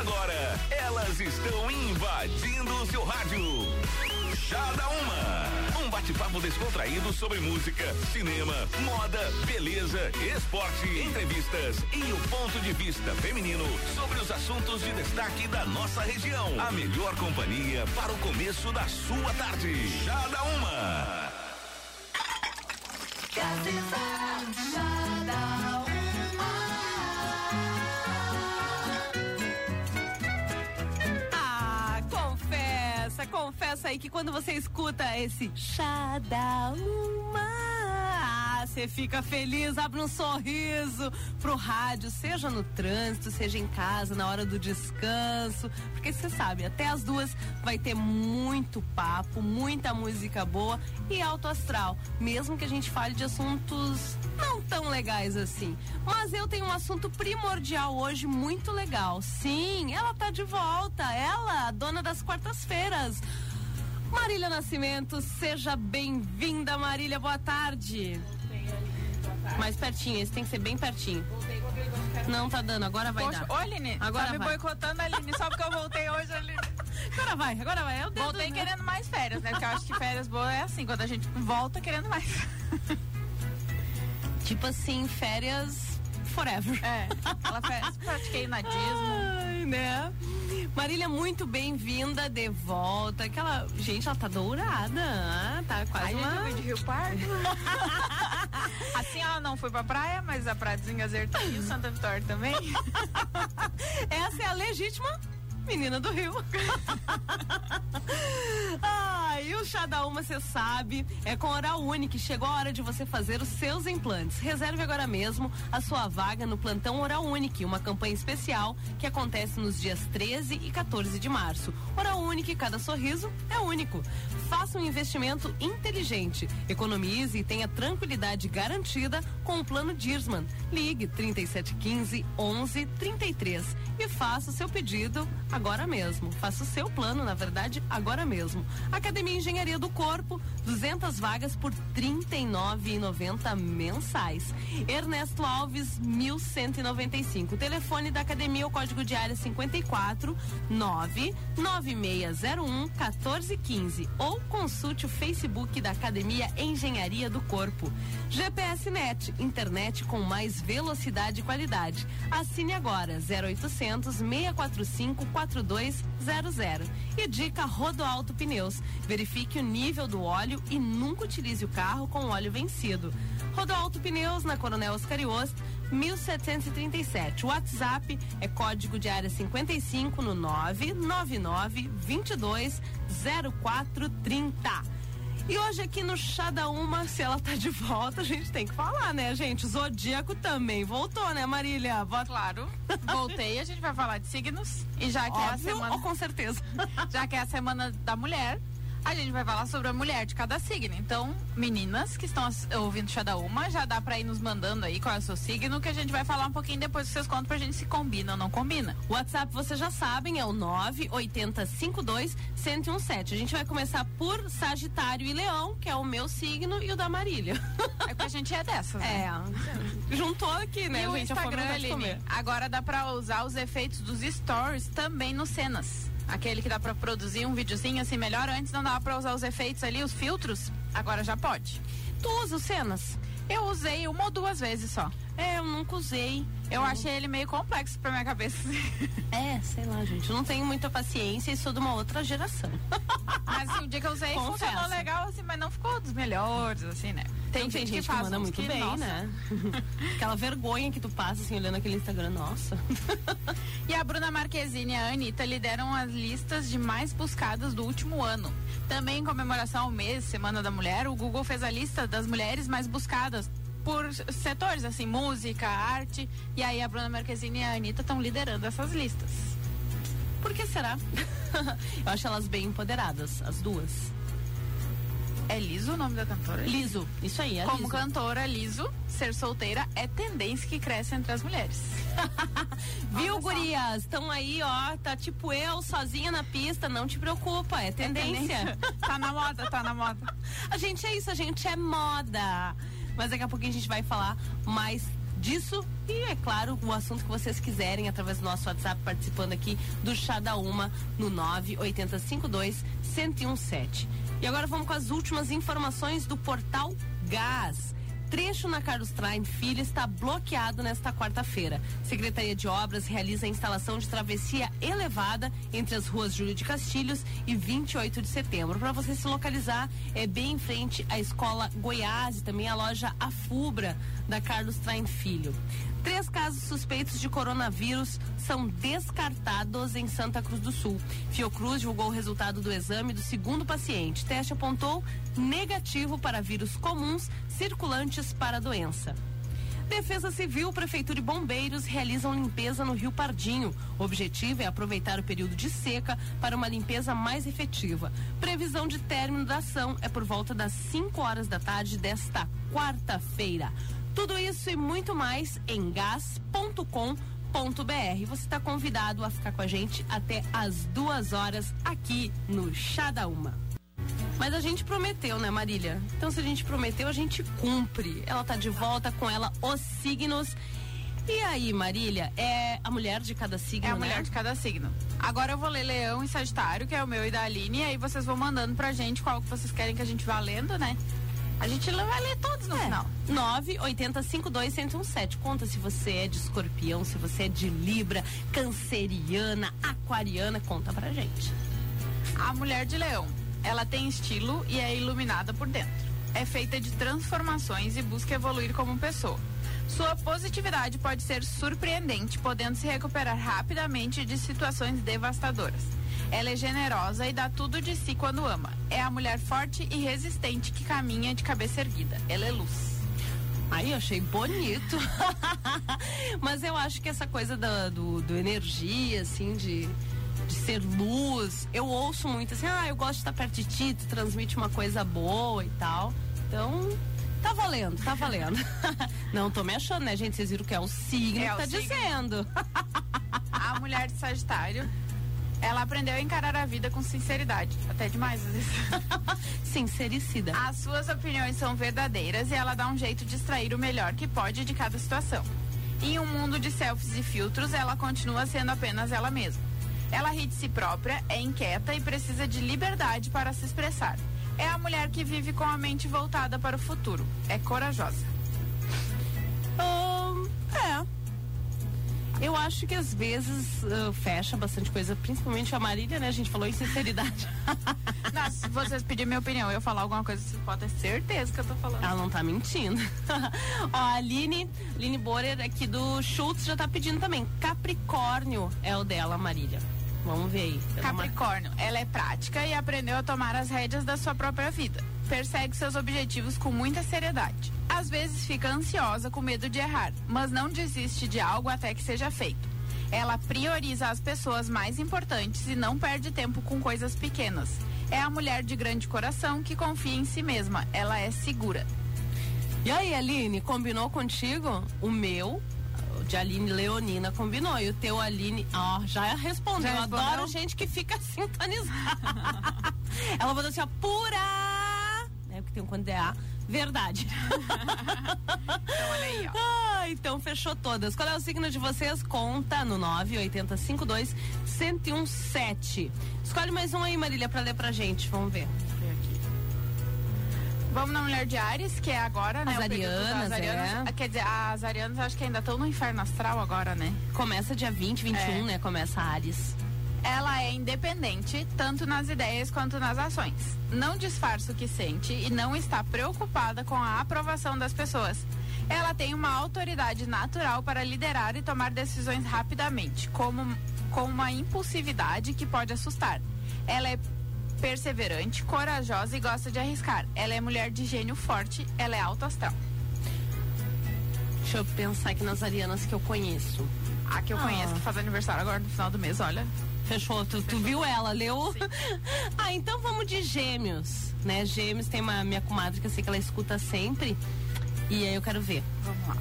Agora, elas estão invadindo o seu rádio. Chá Uma. Um bate-papo descontraído sobre música, cinema, moda, beleza, esporte, entrevistas e o ponto de vista feminino sobre os assuntos de destaque da nossa região. A melhor companhia para o começo da sua tarde. Chá Uma. Ah, aí que quando você escuta esse chá da uma, você fica feliz, abre um sorriso pro rádio, seja no trânsito, seja em casa, na hora do descanso, porque você sabe, até as duas vai ter muito papo, muita música boa e alto astral, mesmo que a gente fale de assuntos não tão legais assim. Mas eu tenho um assunto primordial hoje, muito legal. Sim, ela tá de volta. Ela, dona das quartas-feiras. Marília Nascimento, seja bem-vinda, Marília. Boa tarde. Mais pertinho, esse tem que ser bem pertinho. Não tá dando, agora vai Poxa, dar. ô Aline, Agora tá me vai. boicotando, Aline, só porque eu voltei hoje, Aline. Agora vai, agora vai. É dedo, Voltei né? querendo mais férias, né? Porque eu acho que férias boas é assim, quando a gente volta querendo mais. Tipo assim, férias forever. É, ela fez, pratiquei nadismo. Ai, né? Marília, muito bem-vinda de volta. Aquela. Gente, ela tá dourada. ah, Tá quase Aí uma. de Rio Pardo. assim ela não foi pra praia, mas a Praia dos Engazer tá aí, o Santa Vitória também. Essa é a legítima menina do Rio. ah, e o chá da uma, você sabe, é com Oral Unique. Chegou a hora de você fazer os seus implantes. Reserve agora mesmo a sua vaga no plantão Oral Unique, uma campanha especial que acontece nos dias 13 e 14 de março. Oral Unique, cada sorriso é único. Faça um investimento inteligente, economize e tenha tranquilidade garantida com o plano Dirsman. Ligue 3715 1133 e faça o seu pedido agora mesmo. Faça o seu plano, na verdade, agora mesmo. Academia Engenharia do Corpo, 200 vagas por R$ 39,90 mensais. Ernesto Alves, 1195. O telefone da academia, o código de área 54 99601 1415 ou consulte o Facebook da Academia Engenharia do Corpo. GPS Net, internet com mais velocidade e qualidade. Assine agora 0800 645 4200. E dica Rodoalto Pneus. Verifique o nível do óleo e nunca utilize o carro com óleo vencido. Rodoalto Pneus na Coronel Oscariost 1737. O WhatsApp é código de área 55 no 999 22 0430. E hoje aqui no Chá da Uma, se ela tá de volta, a gente tem que falar, né, gente? Zodíaco também voltou, né, Marília? Claro, voltei, a gente vai falar de signos. E já que é a Óbvio, semana. com certeza. já que é a semana da mulher, a gente vai falar sobre a mulher de cada signo. Então, meninas que estão ouvindo Chá da Uma, já dá pra ir nos mandando aí qual é o seu signo, que a gente vai falar um pouquinho depois que vocês contam pra gente se combina ou não combina. O WhatsApp, vocês já sabem, é o 98052 1017. A gente vai começar por Sagitário e Leão, que é o meu signo, e o da Marília. É que a gente é dessas, né? É. Juntou aqui, né, e o gente? Instagram, Aline, comer. agora dá pra usar os efeitos dos stories também no cenas. Aquele que dá pra produzir um videozinho assim melhor. Antes não dava pra usar os efeitos ali, os filtros. Agora já pode. Tu usa cenas? Eu usei uma ou duas vezes só. É, eu nunca usei. Eu achei ele meio complexo pra minha cabeça. É, sei lá, gente. Não tenho muita paciência e sou de uma outra geração. Mas assim, o dia que eu usei Confesso. funcionou legal, assim, mas não ficou dos melhores, assim, né? Tem, tem gente, que, faz manda uns muito que, bem, nossa. né? Aquela vergonha que tu passa, assim, olhando aquele Instagram, nossa. E a Bruna Marquezine e a Anitta lideram as listas de mais buscadas do último ano. Também em comemoração ao mês, Semana da Mulher, o Google fez a lista das mulheres mais buscadas por setores, assim, música, arte. E aí a Bruna Marquezine e a Anitta estão liderando essas listas. Por que será? eu acho elas bem empoderadas, as duas. É Liso o nome da cantora? Liso, isso aí, é Como Liso. cantora, Liso, ser solteira é tendência que cresce entre as mulheres. Viu, Olha gurias? Estão aí, ó, tá tipo eu, sozinha na pista, não te preocupa, é tendência. tá na moda, tá na moda. A gente é isso, a gente é moda. Mas daqui a pouquinho a gente vai falar mais disso e, é claro, o assunto que vocês quiserem através do nosso WhatsApp, participando aqui do Chá da Uma no 98052 1017. E agora vamos com as últimas informações do portal Gás trecho na Carlos Traem Filho está bloqueado nesta quarta-feira. Secretaria de Obras realiza a instalação de travessia elevada entre as ruas Júlio de Castilhos e 28 de setembro. Para você se localizar, é bem em frente à Escola Goiás e também a loja Afubra da Carlos Traem Filho. Três casos suspeitos de coronavírus são descartados em Santa Cruz do Sul. Fiocruz divulgou o resultado do exame do segundo paciente. teste apontou negativo para vírus comuns circulantes para a doença. Defesa Civil, Prefeitura e Bombeiros realizam limpeza no Rio Pardinho. O objetivo é aproveitar o período de seca para uma limpeza mais efetiva. Previsão de término da ação é por volta das 5 horas da tarde desta quarta-feira. Tudo isso e muito mais em gas.com.br. Você está convidado a ficar com a gente até as duas horas aqui no Chá da Uma. Mas a gente prometeu, né, Marília? Então, se a gente prometeu, a gente cumpre. Ela tá de volta com ela, os signos. E aí, Marília, é a mulher de cada signo, É a né? mulher de cada signo. Agora eu vou ler Leão e Sagitário, que é o meu e da Aline, e aí vocês vão mandando pra gente qual que vocês querem que a gente vá lendo, né? A gente vai ler todos no É. final. 980521017. Conta se você é de escorpião, se você é de Libra, canceriana, aquariana. Conta pra gente. A mulher de leão, ela tem estilo e é iluminada por dentro. É feita de transformações e busca evoluir como pessoa. Sua positividade pode ser surpreendente, podendo se recuperar rapidamente de situações devastadoras. Ela é generosa e dá tudo de si quando ama. É a mulher forte e resistente que caminha de cabeça erguida. Ela é luz. Aí eu achei bonito. Mas eu acho que essa coisa da- do, do energia, assim, de, de ser luz, eu ouço muito assim, ah, eu gosto de estar perto de ti, tu transmite uma coisa boa e tal. Então, tá valendo, tá valendo. Não tô me achando, né, gente? Vocês viram que é o signo É que tá signo. dizendo. A mulher de Sagitário, ela aprendeu a encarar a vida com sinceridade. Até demais, às vezes. Sincericida. As suas opiniões são verdadeiras e ela dá um jeito de extrair o melhor que pode de cada situação. Em um mundo de selfies e filtros, ela continua sendo apenas ela mesma. Ela ri de si própria, é inquieta e precisa de liberdade para se expressar. É a mulher que vive com a mente voltada para o futuro. É corajosa. É. Eu acho que às vezes ah, fecha bastante coisa, principalmente a Marília, né? A gente falou em sinceridade. Não, se vocês pedirem minha opinião, eu falar alguma coisa, vocês podem ter certeza que eu tô falando. Ela não tá mentindo. Ó, a Aline, Aline Borer aqui do Schultz já tá pedindo também. Capricórnio é o dela, Marília. Vamos ver aí. Ma- Capricórnio, ela é prática e aprendeu a tomar as rédeas da sua própria vida. Persegue seus objetivos com muita seriedade. Às vezes fica ansiosa com medo de errar, mas não desiste de algo até que seja feito. Ela prioriza as pessoas mais importantes e não perde tempo com coisas pequenas. É a mulher de grande coração que confia em si mesma. Ela é segura. E aí, Aline, combinou contigo? O meu, o de Aline Leonina, combinou. E o teu, Aline, ó, já respondeu. Já Eu respondeu? adoro gente que fica sintonizada. Ela botou assim, ó, pura! Porque tem um quando é a verdade. Então olha aí, ó. Ah, então fechou todas. Qual é o signo de vocês? Conta no 98052 1017. Escolhe mais um aí, Marília, pra ler pra gente. Vamos ver. Vamos na mulher de Ares, que é agora, né? As arianas, é. Quer dizer, as arianas acho que ainda estão no inferno astral agora, né? Começa dia 20, 21, É. né? Começa Ares. Ela é independente, tanto nas ideias quanto nas ações. Não disfarça o que sente e não está preocupada com a aprovação das pessoas. Ela tem uma autoridade natural para liderar e tomar decisões rapidamente, como com uma impulsividade que pode assustar. Ela é perseverante, corajosa e gosta de arriscar. Ela é mulher de gênio forte, ela é alto astral. Deixa eu pensar aqui nas arianas que eu conheço. A que eu Ah. conheço que faz aniversário agora no final do mês, olha. Fechou, tu, tu viu ela, leu? ah, então vamos de gêmeos, né? Gêmeos tem uma minha comadre que eu sei que ela escuta sempre. E aí eu quero ver. Vamos lá.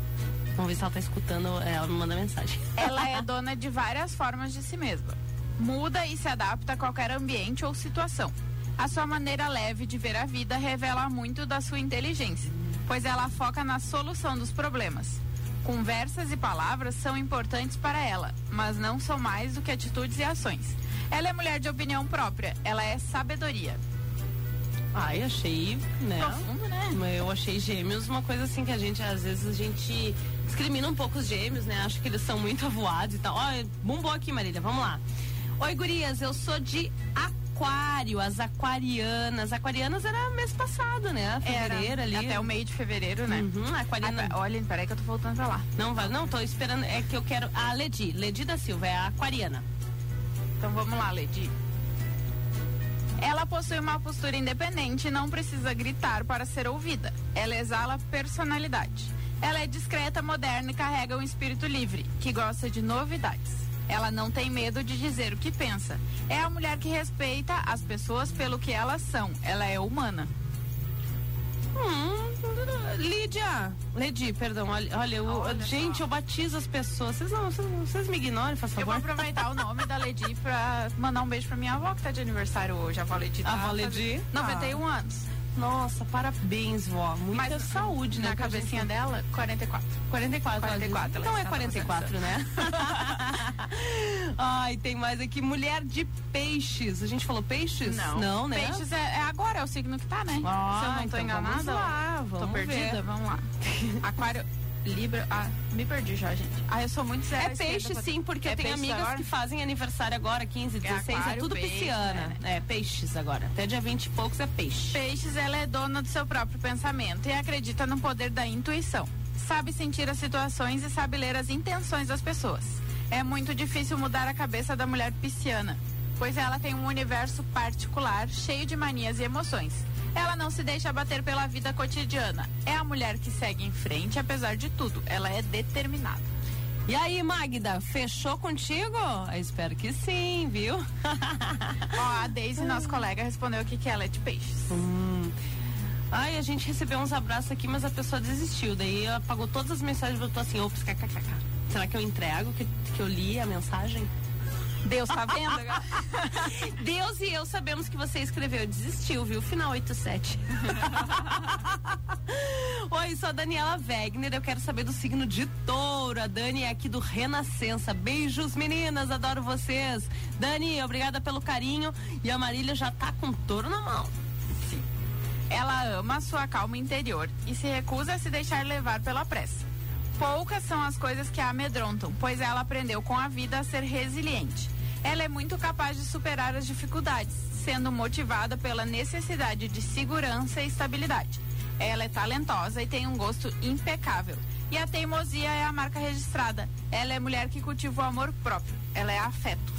Vamos ver se ela tá escutando, ela me manda mensagem. Ela é dona de várias formas de si mesma. Muda e se adapta a qualquer ambiente ou situação. A sua maneira leve de ver a vida revela muito da sua inteligência, pois ela foca na solução dos problemas. Conversas e palavras são importantes para ela, mas não são mais do que atitudes e ações. Ela é mulher de opinião própria, ela é sabedoria. Ai, achei, né? Profundo, né? Eu achei gêmeos uma coisa assim que a gente, às vezes, a gente discrimina um pouco os gêmeos, né? Acho que eles são muito avoados e tal. Ó, bombou aqui, Marília, vamos lá. Oi, gurias, eu sou de Aquário, as aquarianas. Aquarianas era mês passado, né? Fevereiro Era, ali. Até o meio de fevereiro, né? Uhum, aquariana. Ah, olha, peraí que eu tô voltando pra lá. Não, vai, não, tô esperando. É que eu quero. A Ledi, Ledi da Silva, é a aquariana. Então vamos lá, Ledi. Ela possui uma postura independente e não precisa gritar para ser ouvida. Ela exala personalidade. Ela é discreta, moderna e carrega um espírito livre, que gosta de novidades. Ela não tem medo de dizer o que pensa. É a mulher que respeita as pessoas pelo que elas são. Ela é humana. Hum, Lídia, Ledi, perdão, olha, olha, eu- Olha gente, só. eu batizo as pessoas. Vocês não, vocês, me ignorem, por Eu vou favor. aproveitar o nome da Ledi pra mandar um beijo pra minha avó que tá de aniversário hoje. A avó Ledi. A tá avó Ledi? fazendo 91 anos. Nossa, parabéns, vó. Muita Mas saúde, né? Na cabecinha gente. dela, 44. 44, 44, ela Então é está 44, né? Ai, tem mais aqui. Mulher de peixes. A gente falou peixes? Não, né? Peixes é, é agora, é o signo que tá, né? Ah, Se eu não tô então enganada. vamos lá, Tô vamos perdida? ver. Vamos lá. Aquário, Libra. Ah, me perdi já, gente. Ah, eu sou muito zero É peixe pra- sim, porque É eu tenho amigas agora? que fazem aniversário agora, 15, 16, é, aquário, tudo peixe, pisciana. né? É, peixes agora. Até dia 20 e poucos é peixe. Peixes, ela é dona do seu próprio pensamento e acredita no poder da intuição. Sabe sentir as situações e sabe ler as intenções das pessoas. É muito difícil mudar a cabeça da mulher pisciana, pois ela tem um universo particular, cheio de manias e emoções. Ela não se deixa abater pela vida cotidiana. É a mulher que segue em frente, apesar de tudo. Ela é determinada. E aí, Magda, fechou contigo? Eu espero que sim, viu? Ó, a Daisy, nossa colega, respondeu aqui que ela é de peixes. Hum. Ai, a gente recebeu uns abraços aqui, mas a pessoa desistiu. Daí apagou todas as mensagens e botou assim, ops, kkk. Será que eu entrego que, que eu li a mensagem? Deus tá vendo? Deus e eu sabemos que você escreveu, desistiu, viu? Final 87. Oi, sou a Daniela Wegner, eu quero saber do signo de touro. A Dani é aqui do Renascença. Beijos, meninas, adoro vocês. Dani, obrigada pelo carinho. E a Marília já tá com touro na mão. Ela ama a sua calma interior e se recusa a se deixar levar pela pressa. Poucas são as coisas que a amedrontam, pois ela aprendeu com a vida a ser resiliente. Ela é muito capaz de superar as dificuldades, sendo motivada pela necessidade de segurança e estabilidade. Ela é talentosa e tem um gosto impecável. E a teimosia é a marca registrada. Ela é mulher que cultiva o amor próprio. Ela é afeto.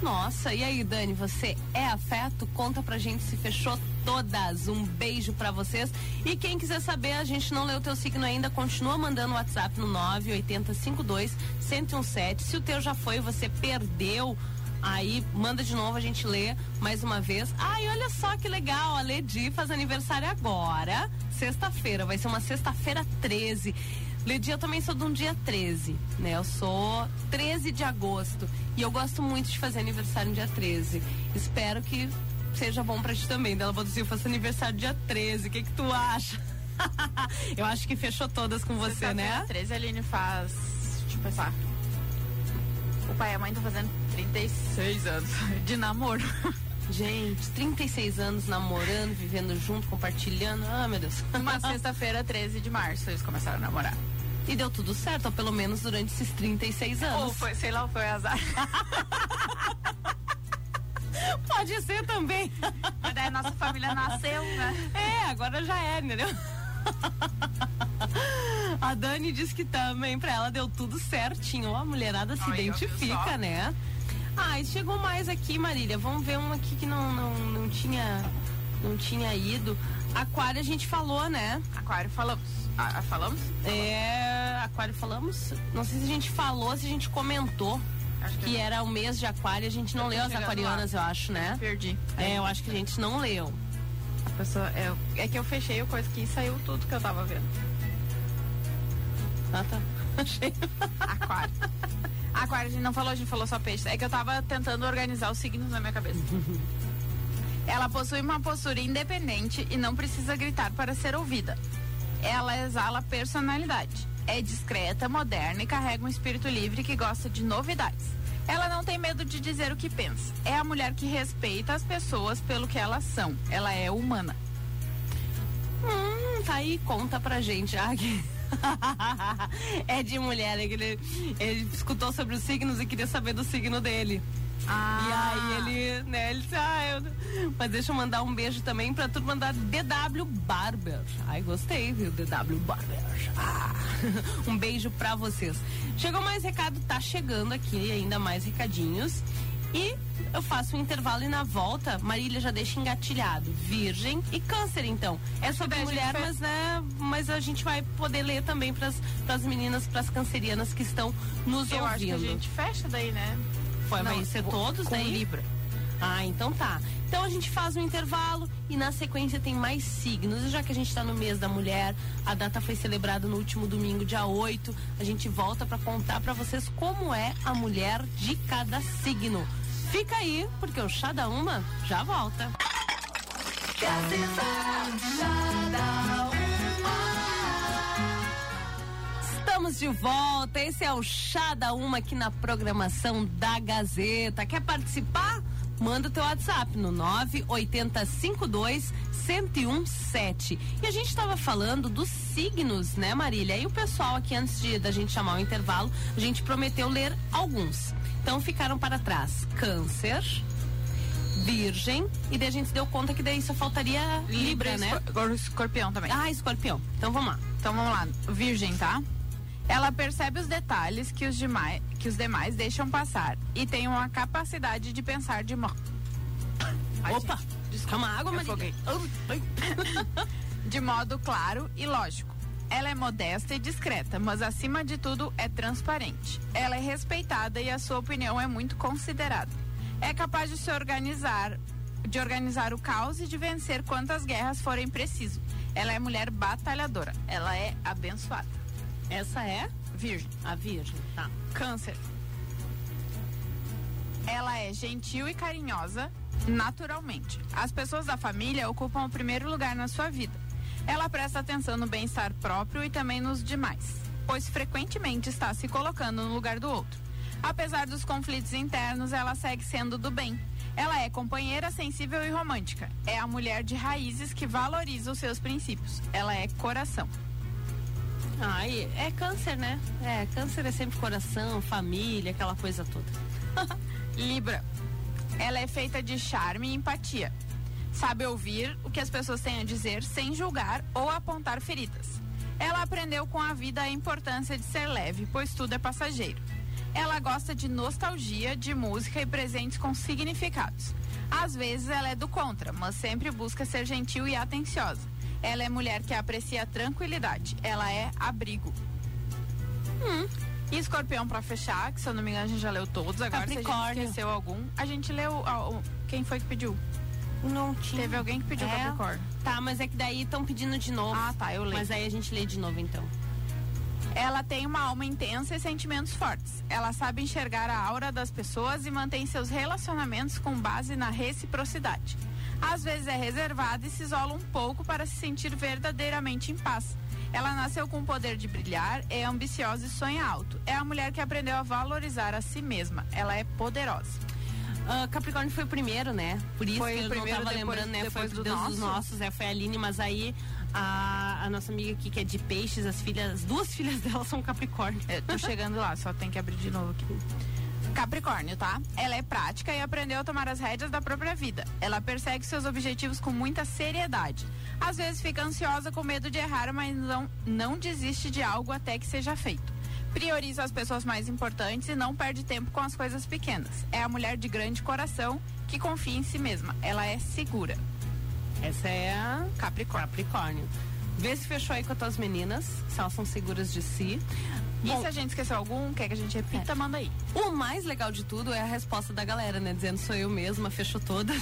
Nossa, e aí, Dani, você é afeto? Conta pra gente se fechou todas. Um beijo pra vocês. E quem quiser saber, a gente não leu o teu signo ainda, continua mandando o WhatsApp no 98052 1017. Se o teu já foi, você perdeu. Aí manda de novo, a gente lê mais uma vez. Ai, olha só que legal, a Ledi faz aniversário agora, sexta-feira, vai ser uma sexta-feira 13. Ledi, eu também sou de um dia 13, né? Eu sou 13 de agosto e eu gosto muito de fazer aniversário no dia 13. Espero que seja bom pra ti também. Dela botou assim, eu faço aniversário dia 13. O que que tu acha? eu acho que fechou todas com você, né? 13 a Aline faz. Deixa eu pensar. O pai e a mãe estão fazendo 36 anos de namoro. Gente, 36 anos namorando, vivendo junto, compartilhando. Ah, meu Deus. Uma sexta-feira, 13 de março, eles começaram a namorar. E deu tudo certo, ou pelo menos durante esses 36 anos. Ou foi, sei lá, foi azar. Pode ser também. Mas daí a nossa família nasceu, né? É, agora já é, entendeu? A Dani disse que também pra ela deu tudo certinho. Ó, a mulherada se ó, viu identifica, né? Ah, e chegou mais aqui, Marília. Vamos ver um aqui que não, não, não tinha não tinha ido. Aquário a gente falou, né? Aquário, falamos. Ah, falamos? É, aquário falamos. Não sei se a gente falou, se a gente comentou Acho que era o mês de aquário. A gente não leu as aquarianas, eu acho, né? Perdi. É, eu acho que a gente não leu. A pessoa, é, é que eu fechei o coisa que e saiu tudo que eu tava vendo. Ah, tá. Achei. Aquário. Aquário, a gente não falou, a gente falou só peixe. É que eu tava tentando organizar os signos na minha cabeça. Ela possui uma postura independente e não precisa gritar para ser ouvida. Ela exala personalidade. É discreta, moderna e carrega um espírito livre que gosta de novidades. Ela não tem medo de dizer o que pensa. É a mulher que respeita as pessoas pelo que elas são. Ela é humana. Hum, tá aí, conta pra gente. Que... é de mulher, é que ele, ele escutou sobre os signos e queria saber do signo dele. Ah. E aí ele, né, ele disse, ah, eu... Mas deixa eu mandar um beijo também pra turma da DW Barber. Ai, gostei, viu, DW Barber. Ah. um beijo pra vocês. Chegou mais recado, tá chegando aqui ainda mais recadinhos. E eu faço um intervalo e na volta, Marília já deixa engatilhado. Virgem e câncer, então. É sobre mulher, mas né, mas a gente vai poder ler também para as meninas, para as cancerianas que estão nos eu ouvindo. Acho que a gente fecha daí, né? Foi, vai ser todos com daí? Libra. Ah, então tá. Então a gente faz um intervalo e na sequência tem mais signos. E já que a gente está no mês da mulher, a data foi celebrada no último domingo, dia 8. A gente volta para contar para vocês como é a mulher de cada signo. Fica aí, porque o Chá da Uma já volta. Estamos de volta. Esse é o Chá da Uma aqui na programação da Gazeta. Quer participar? Manda o teu WhatsApp no 98052 1017. E a gente estava falando dos signos, né, Marília? E o pessoal aqui, antes de, da gente chamar o intervalo, a gente prometeu ler alguns. Então ficaram para trás Câncer, Virgem, e daí a gente deu conta que daí só faltaria Libra, Libra né? Escor escorpião também. Ah, escorpião. Então vamos lá. Então vamos lá. Virgem, tá? Ela percebe os detalhes que os, demais, que os demais deixam passar e tem uma capacidade de pensar de modo. Opa! Calma água, me Marília. de modo claro e lógico. Ela é modesta e discreta, mas acima de tudo é transparente. Ela é respeitada e a sua opinião é muito considerada. É capaz de se organizar, de organizar o caos e de vencer quantas guerras forem preciso. Ela é mulher batalhadora. Ela é abençoada. Essa é Virgem. a Virgem, tá? Câncer. Ela é gentil e carinhosa naturalmente. As pessoas da família ocupam o primeiro lugar na sua vida. Ela presta atenção no bem-estar próprio e também nos demais, pois frequentemente está se colocando no lugar do outro. Apesar dos conflitos internos, ela segue sendo do bem. Ela é companheira, sensível e romântica. É a mulher de raízes que valoriza os seus princípios. Ela é coração. Ai, é câncer, né? É, câncer é sempre coração, família, aquela coisa toda. Libra. Ela é feita de charme e empatia. Sabe ouvir o que as pessoas têm a dizer sem julgar ou apontar feridas. Ela aprendeu com a vida a importância de ser leve, pois tudo é passageiro. Ela gosta de nostalgia, de música e presentes com significados. Às vezes ela é do contra, mas sempre busca ser gentil e atenciosa. Ela é mulher que aprecia a tranquilidade. Ela é abrigo. Hum. E escorpião para fechar, que se eu não me engano a gente já leu todos. Agora se a gente esqueceu algum, a gente leu. Ó, quem foi que pediu? Não tinha. Teve alguém que pediu é? Capricórnio. Tá, mas é que daí estão pedindo de novo. Ah, tá, eu leio. Mas aí a gente lê de novo então. Ela tem uma alma intensa e sentimentos fortes. Ela sabe enxergar a aura das pessoas e mantém seus relacionamentos com base na reciprocidade. Às vezes é reservada e se isola um pouco para se sentir verdadeiramente em paz. Ela nasceu com o poder de brilhar, é ambiciosa e sonha alto. É a mulher que aprendeu a valorizar a si mesma. Ela é poderosa. Uh, Capricórnio foi o primeiro, né? Por isso foi que eu primeiro, não tava depois, lembrando, né? Depois foi do Deus nosso. dos nossos, é, foi a Aline, mas aí a, a, nossa amiga aqui que é de peixes, as filhas, as duas filhas dela são Capricórnio. Eu tô chegando lá, só tem que abrir de novo aqui. Capricórnio, tá? Ela é prática e aprendeu a tomar as rédeas da própria vida. Ela persegue seus objetivos com muita seriedade. Às vezes fica ansiosa com medo de errar, mas não, não desiste de algo até que seja feito. Prioriza as pessoas mais importantes e não perde tempo com as coisas pequenas. É a mulher de grande coração que confia em si mesma. Ela é segura. Essa é a Capricórnio. Capricórnio. Vê se fechou aí com as tuas meninas, se elas são seguras de si. E Bom, se a gente esqueceu algum, quer que a gente repita, manda aí. O mais legal de tudo é a resposta da galera, né? Dizendo sou eu mesma, fechou todas.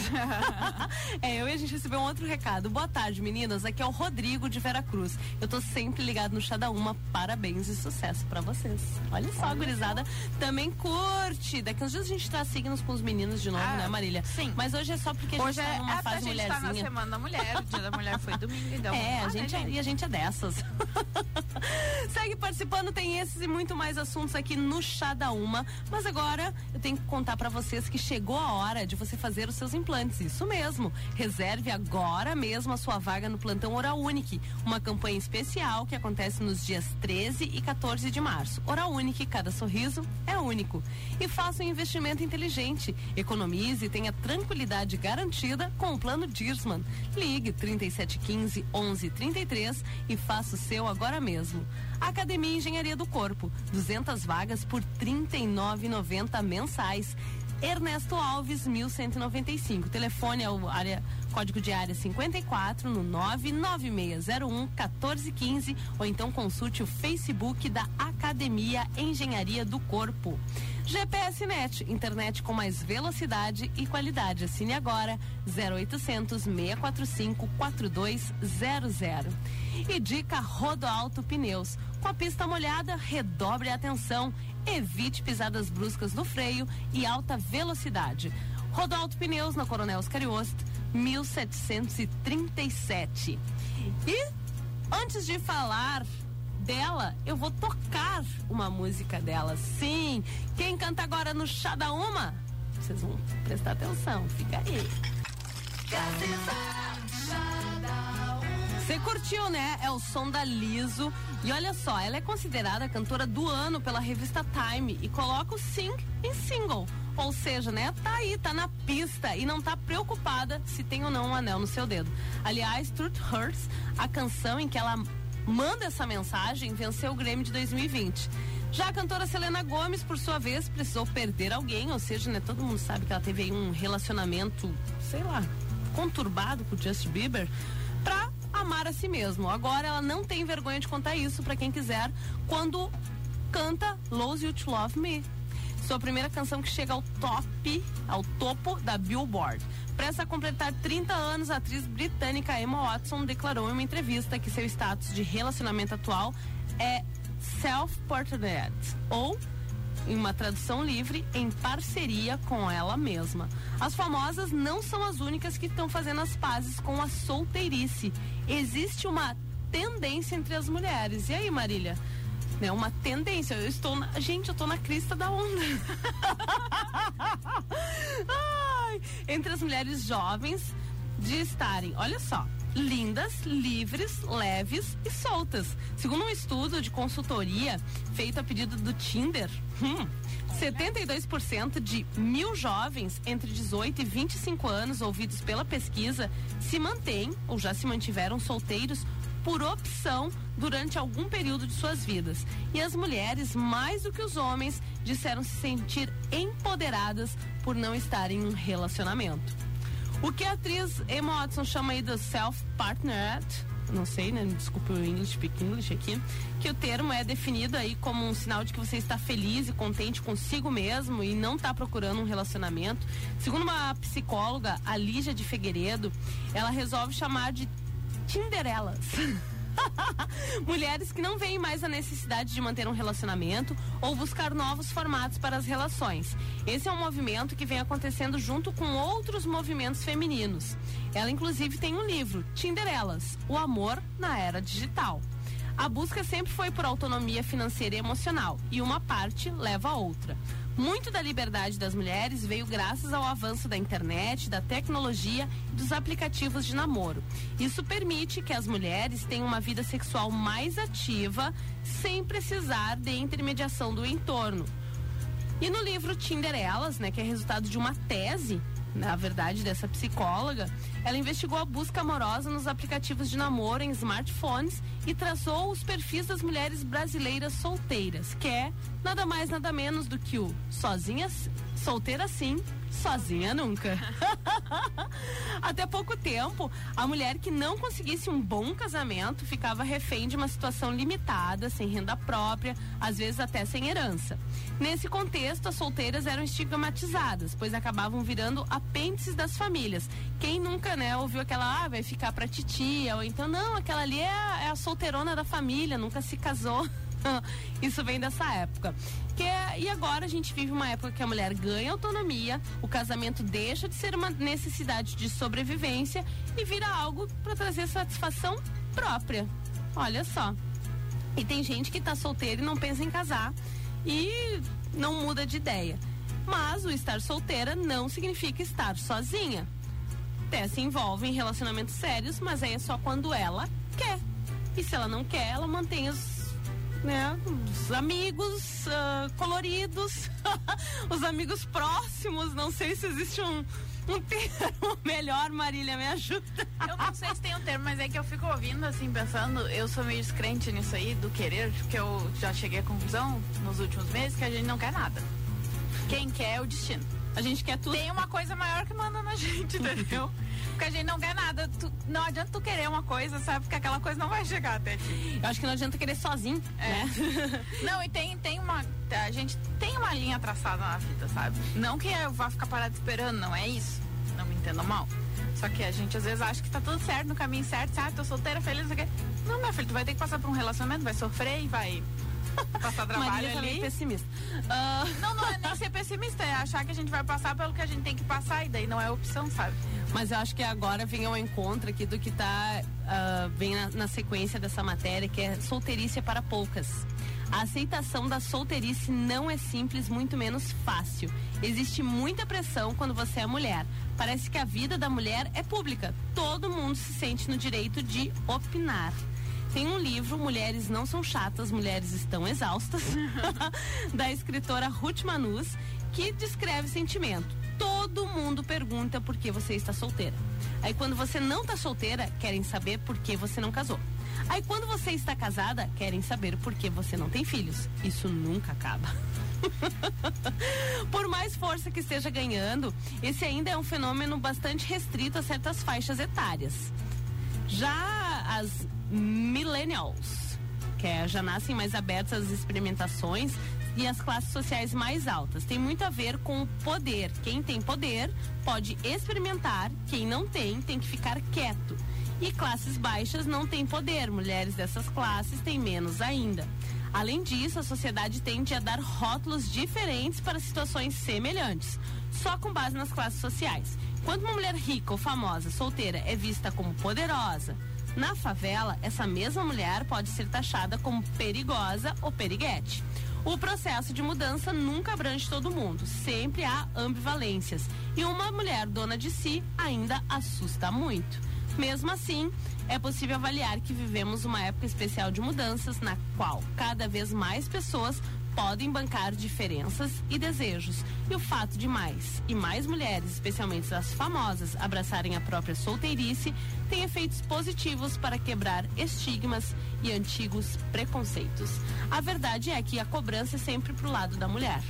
é, eu e a gente recebeu um outro recado. Boa tarde, meninas. Aqui é o Rodrigo de Veracruz. Eu tô sempre ligado no Chá da Uma. Parabéns e sucesso pra vocês. Olha só, Olha gurizada. Também curte. Daqui uns dias a gente traz signos com os meninos de novo, Ah, né, Marília? sim. Mas hoje é só porque a gente Hoje tá é, numa é, a fase gente tá na semana da mulher, o dia da mulher foi domingo, então. É, a gente, né, é- e a gente é dessas. Segue participando, tem esses e muito mais assuntos aqui no Chá da Uma. Mas agora eu tenho que contar pra vocês que chegou a hora de você fazer os seus implantes. Isso mesmo. Reserve agora mesmo a sua vaga no plantão Oral Unique, uma campanha especial que acontece nos dias 13 e 14 de março. Oral Unique, cada sorriso é único. E faça um investimento inteligente. Economize e tenha tranquilidade garantida com o plano Dirsman. Ligue 3715 1133 e faça o seu agora mesmo. Academia Engenharia do Corpo, 200 vagas por R$ 39,90 mensais. Ernesto Alves, 1195. Telefone é o área, código de área 54 no 99601 1415 ou então consulte o Facebook da Academia Engenharia do Corpo. GPS Net, internet com mais velocidade e qualidade. Assine agora 0800 645 4200. E dica Rodoalto Pneus. Com a pista molhada, redobre a atenção, evite pisadas bruscas no freio e alta velocidade. Rodoalto Pneus na Coronel Oscariost, 1737. E antes de falar dela, eu vou tocar uma música dela. Sim, quem canta agora no Chá da Uma? Vocês vão prestar atenção, fica aí. Você curtiu, né? É o som da Liso. E olha só, ela é considerada a cantora do ano pela revista Time e coloca o Sing em single. Ou seja, né? Tá aí, tá na pista e não tá preocupada se tem ou não um anel no seu dedo. Aliás, Truth Hurts, a canção em que ela manda essa mensagem, venceu o Grêmio de 2020. Já a cantora Selena Gomes, por sua vez, precisou perder alguém, ou seja, né? Todo mundo sabe que ela teve aí um relacionamento, sei lá, conturbado com o Justin Bieber, pra amar a si mesmo. Agora ela não tem vergonha de contar isso para quem quiser quando canta Lose You to Love Me. Sua primeira canção que chega ao top, ao topo da Billboard. Presta a completar 30 anos, a atriz britânica Emma Watson declarou em uma entrevista que seu status de relacionamento atual é self-portrait, ou em uma tradução livre, em parceria com ela mesma. As famosas não são as únicas que estão fazendo as pazes com a solteirice. Existe uma tendência entre as mulheres. E aí, Marília? É uma tendência. Eu estou na... Gente, eu estou na crista da onda. Ai, entre as mulheres jovens de estarem, olha só, lindas, livres, leves e soltas. Segundo um estudo de consultoria feito a pedido do Tinder, hum, 72% de mil jovens entre 18 e 25 anos ouvidos pela pesquisa se mantêm ou já se mantiveram solteiros por opção durante algum período de suas vidas. E as mulheres, mais do que os homens, disseram se sentir empoderadas por não estarem em um relacionamento. O que a atriz Emma Watson chama aí do self-partnered, não sei, né? Desculpa o English, speak English aqui, que o termo é definido aí como um sinal de que você está feliz e contente consigo mesmo e não está procurando um relacionamento. Segundo uma psicóloga, a Lígia de Figueiredo, ela resolve chamar de Tinderelas. Mulheres que não veem mais a necessidade de manter um relacionamento ou buscar novos formatos para as relações. Esse é um movimento que vem acontecendo junto com outros movimentos femininos. Ela, inclusive, tem um livro, Tinderelas O Amor na Era Digital. A busca sempre foi por autonomia financeira e emocional, e uma parte leva a outra. Muito da liberdade das mulheres veio graças ao avanço da internet, da tecnologia e dos aplicativos de namoro. Isso permite que as mulheres tenham uma vida sexual mais ativa, sem precisar de intermediação do entorno. E no livro Tinderelas, né, que é resultado de uma tese, na verdade, dessa psicóloga, ela investigou a busca amorosa nos aplicativos de namoro em smartphones e traçou os perfis das mulheres brasileiras solteiras, que é nada mais nada menos do que o sozinha, solteira sim, sozinha nunca. Até pouco tempo, a mulher que não conseguisse um bom casamento ficava refém de uma situação limitada, sem renda própria, às vezes até sem herança. Nesse contexto, as solteiras eram estigmatizadas, pois acabavam virando apêndices das famílias. Quem nunca, né, ouviu aquela, ah, vai ficar pra titia, ou então, não, aquela ali é é a solteirona da família, nunca se casou. Isso vem dessa época. Que é, e agora a gente vive uma época que a mulher ganha autonomia, o casamento deixa de ser uma necessidade de sobrevivência e vira algo para trazer satisfação própria. Olha só. E tem gente que está solteira e não pensa em casar e não muda de ideia. Mas o estar solteira não significa estar sozinha. Até se envolve em relacionamentos sérios, mas aí é só quando ela quer. E se ela não quer, ela mantém os né? Os amigos uh, coloridos, os amigos próximos, não sei se existe um, um termo melhor, Marília, me ajuda. Eu não sei se tem um termo, mas é que eu fico ouvindo assim, pensando, eu sou meio descrente nisso aí, do querer, porque eu já cheguei à conclusão nos últimos meses que a gente não quer nada. Quem quer é o destino. A gente quer tudo. Tem uma coisa maior que manda na gente, entendeu? Porque a gente não quer nada. Tu, não adianta tu querer uma coisa, sabe? Porque aquela coisa não vai chegar até ti. Eu acho que não adianta querer sozinho, é. né? não, e tem, tem uma. A gente tem uma linha traçada na vida, sabe? Não que eu vá ficar parado esperando, não é isso. Não me entenda mal. Só que a gente às vezes acha que tá tudo certo, no caminho certo, sabe? Tô solteira, feliz, não Não, meu filho, tu vai ter que passar por um relacionamento, vai sofrer e vai passar trabalho tá ali. pessimista. Uh... Não, não é nem ser pessimista, é achar que a gente vai passar pelo que a gente tem que passar e daí não é opção, sabe? Mas eu acho que agora vem ao encontro aqui do que tá uh, vem na, na sequência dessa matéria, que é solteirice para poucas. A aceitação da solteirice não é simples, muito menos fácil. Existe muita pressão quando você é mulher. Parece que a vida da mulher é pública. Todo mundo se sente no direito de opinar. Tem um livro, Mulheres Não São Chatas, Mulheres Estão Exaustas, da escritora Ruth Manus, que descreve sentimento. Todo mundo pergunta por que você está solteira. Aí quando você não está solteira, querem saber por que você não casou. Aí quando você está casada, querem saber por que você não tem filhos. Isso nunca acaba. Por mais força que esteja ganhando, esse ainda é um fenômeno bastante restrito a certas faixas etárias. Já as millennials, que é, já nascem mais abertas às experimentações e as classes sociais mais altas. Tem muito a ver com o poder. Quem tem poder pode experimentar, quem não tem tem que ficar quieto. E classes baixas não têm poder, mulheres dessas classes têm menos ainda. Além disso, a sociedade tende a dar rótulos diferentes para situações semelhantes, só com base nas classes sociais. Quando uma mulher rica ou famosa, solteira, é vista como poderosa, na favela, essa mesma mulher pode ser taxada como perigosa ou periguete. O processo de mudança nunca abrange todo mundo, sempre há ambivalências. E uma mulher dona de si ainda assusta muito. Mesmo assim, é possível avaliar que vivemos uma época especial de mudanças na qual cada vez mais pessoas podem bancar diferenças e desejos. E o fato de mais e mais mulheres, especialmente as famosas, abraçarem a própria solteirice, tem efeitos positivos para quebrar estigmas e antigos preconceitos. A verdade é que a cobrança é sempre pro lado da mulher.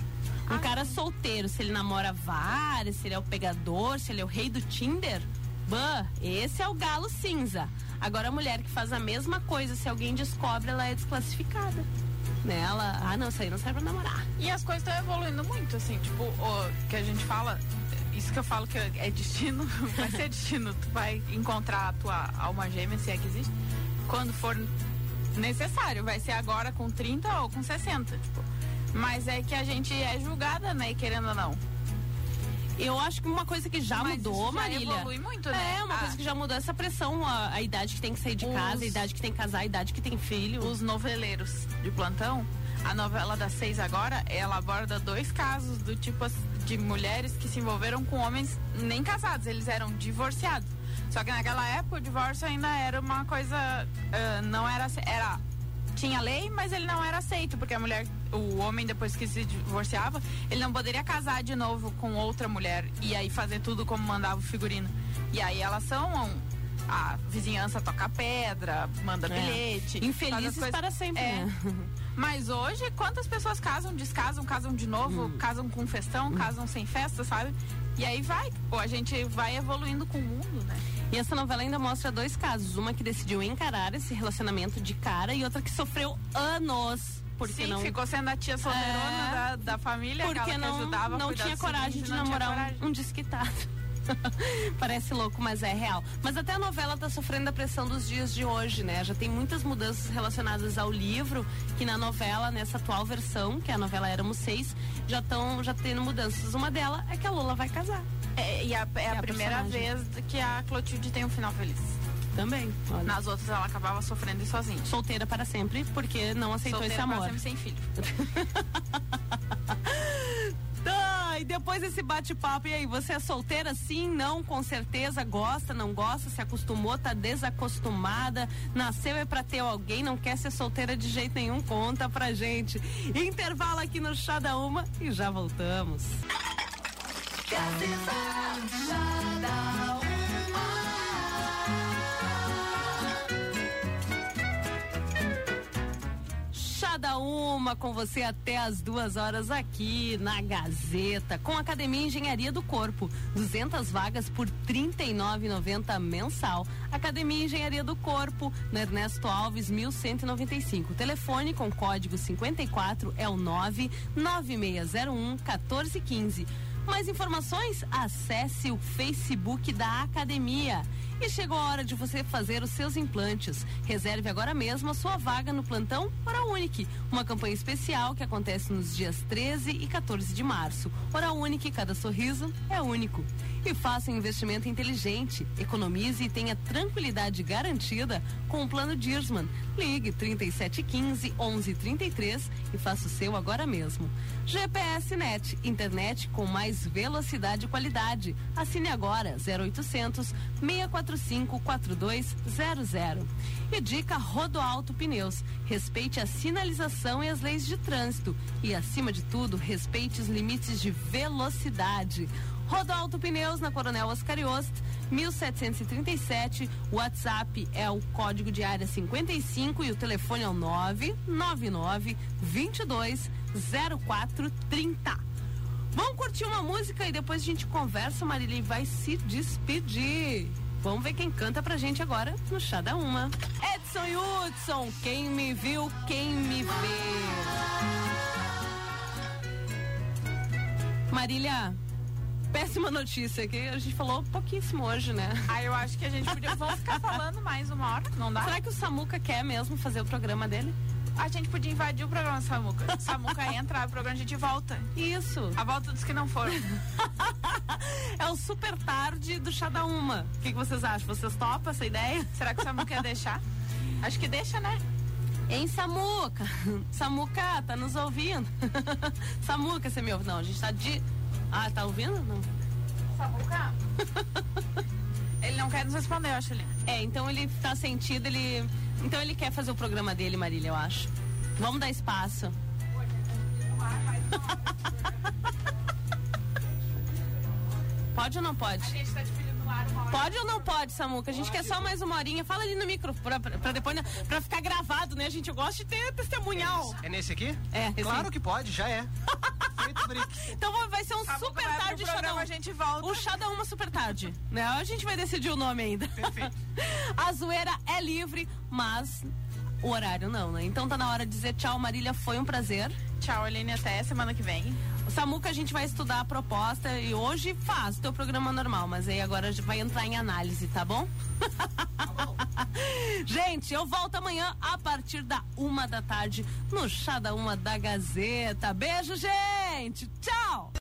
Um cara solteiro, se ele namora várias, se ele é o pegador, se ele é o rei do Tinder, bah, esse é o galo cinza. Agora a mulher que faz a mesma coisa, se alguém descobre, ela é desclassificada nela. Ah, não, isso aí não serve pra namorar. E as coisas estão evoluindo muito, assim, tipo, o que a gente fala, isso que eu falo que é destino, vai ser destino. Tu vai encontrar a tua alma gêmea, se é que existe, quando for necessário. Vai ser agora com 30 ou com 60, tipo. Mas é que a gente é julgada, né? Querendo ou não. Eu acho que uma coisa que já Mas mudou, já Marília. evolui muito, né? É, uma ah. coisa que já mudou essa pressão, a, a, idade que tem que sair de Os... casa, a idade que tem que casar, a idade que tem filho. Os noveleiros de plantão, a novela das seis agora, ela aborda dois casos do tipo de mulheres que se envolveram com homens nem casados, eles eram divorciados. Só que naquela época o divórcio ainda era uma coisa. Uh, não era. Era tinha lei, mas ele não era aceito, porque a mulher, o homem depois que se divorciava, ele não poderia casar de novo com outra mulher e aí fazer tudo como mandava o figurino. E aí elas são a vizinhança toca pedra, manda é. bilhete. Infelizes coisas... para sempre, é. né? Mas hoje, quantas pessoas casam, descasam, casam de novo, hum. casam com festão, hum. casam sem festa, sabe? E aí vai, pô, a gente vai evoluindo com o mundo, né? E essa novela ainda mostra dois casos, uma que decidiu encarar esse relacionamento de cara e outra que sofreu anos porque Sim, não ficou sendo a tia solteirona é, da, da família, porque não, ajudava não tinha coragem de namorar coragem. Um, um desquitado. Parece louco, mas é real. Mas até a novela está sofrendo a pressão dos dias de hoje, né? Já tem muitas mudanças relacionadas ao livro, que na novela, nessa atual versão, que é a novela Éramos Seis, já estão já tendo mudanças. Uma delas é que a Lula vai casar. É, e a, é, é a, a primeira vez que a Clotilde tem um final feliz. Também. Olha. Nas outras ela acabava sofrendo sozinha. Solteira para sempre, porque não aceitou Solteira esse amor. Para sempre sem filho. E depois desse bate-papo, e aí, você é solteira? Sim, não, com certeza, gosta, não gosta, se acostumou, tá desacostumada, nasceu é pra ter alguém, não quer ser solteira de jeito nenhum, conta pra gente. Intervalo aqui no Chá da Uma e já voltamos. Chá da Com você até as duas horas aqui na Gazeta, com Academia Engenharia do Corpo, 200 vagas por R$ 39,90 mensal. Academia Engenharia do Corpo, na Ernesto Alves, 1195. Telefone com código 54 é o 99601 1415. Mais informações? Acesse o Facebook da Academia. E chegou a hora de você fazer os seus implantes. Reserve agora mesmo a sua vaga no plantão Hora Unique, uma campanha especial que acontece nos dias 13 e 14 de março. Hora Unique, cada sorriso é único. E faça um investimento inteligente, economize e tenha tranquilidade garantida com o plano Dirsman. Ligue 3715 1133 e faça o seu agora mesmo. GPS Net, internet com mais velocidade e qualidade. Assine agora 0800 645 4200. E dica Rodoalto Pneus. Respeite a sinalização e as leis de trânsito e acima de tudo, respeite os limites de velocidade. Rodalto Pneus na Coronel Oscar Yost, 1737. O WhatsApp é o código de área 55 e o telefone é o 999 22 0430. Vamos curtir uma música e depois a gente conversa, Marília, e vai se despedir. Vamos ver quem canta pra gente agora no Chá da Uma. Edson e Hudson, quem me viu, quem me vê. Marília, péssima notícia que a gente falou pouquíssimo hoje, né? Ah, eu acho que a gente podia. Vamos ficar falando mais uma hora? Não dá? Será que o Samuca quer mesmo fazer o programa dele? A gente podia invadir o programa Samuca. Samuca entra, o programa a gente volta. Isso. A volta dos que não foram. é o super tarde do chá da uma. O que, que vocês acham? Vocês topam essa ideia? Será que o Samuca ia deixar? Acho que deixa, né? Hein, Samuca? Samuca, tá nos ouvindo? Samuca, você me ouve? Não, a gente tá de ah, tá ouvindo? Não. Samuca? ele não quer nos responder, eu acho ele. É, então ele tá sentido, ele. Então ele quer fazer o programa dele, Marília, eu acho. Vamos dar espaço. Pode ou não pode? A gente tá. Pode ou não pode, Samuca? A gente pode. quer só mais uma horinha. Fala ali no micro pra, pra, pra depois, pra ficar gravado, né? A gente gosta de ter testemunhal. É nesse aqui? É, esse Claro que pode, já é. então vai ser um super tarde da a gente volta. O chá da uma super tarde. Né? A gente vai decidir o nome ainda. Perfeito. a zoeira é livre, mas o horário não, né? Então tá na hora de dizer tchau, Marília. Foi um prazer. Tchau, Aline. Até semana que vem. Samuca a gente vai estudar a proposta e hoje faz teu programa normal, mas aí agora vai entrar em análise, tá bom? Tá bom. gente, eu volto amanhã a partir da uma da tarde no Chá da Uma da Gazeta. Beijo, gente! Tchau!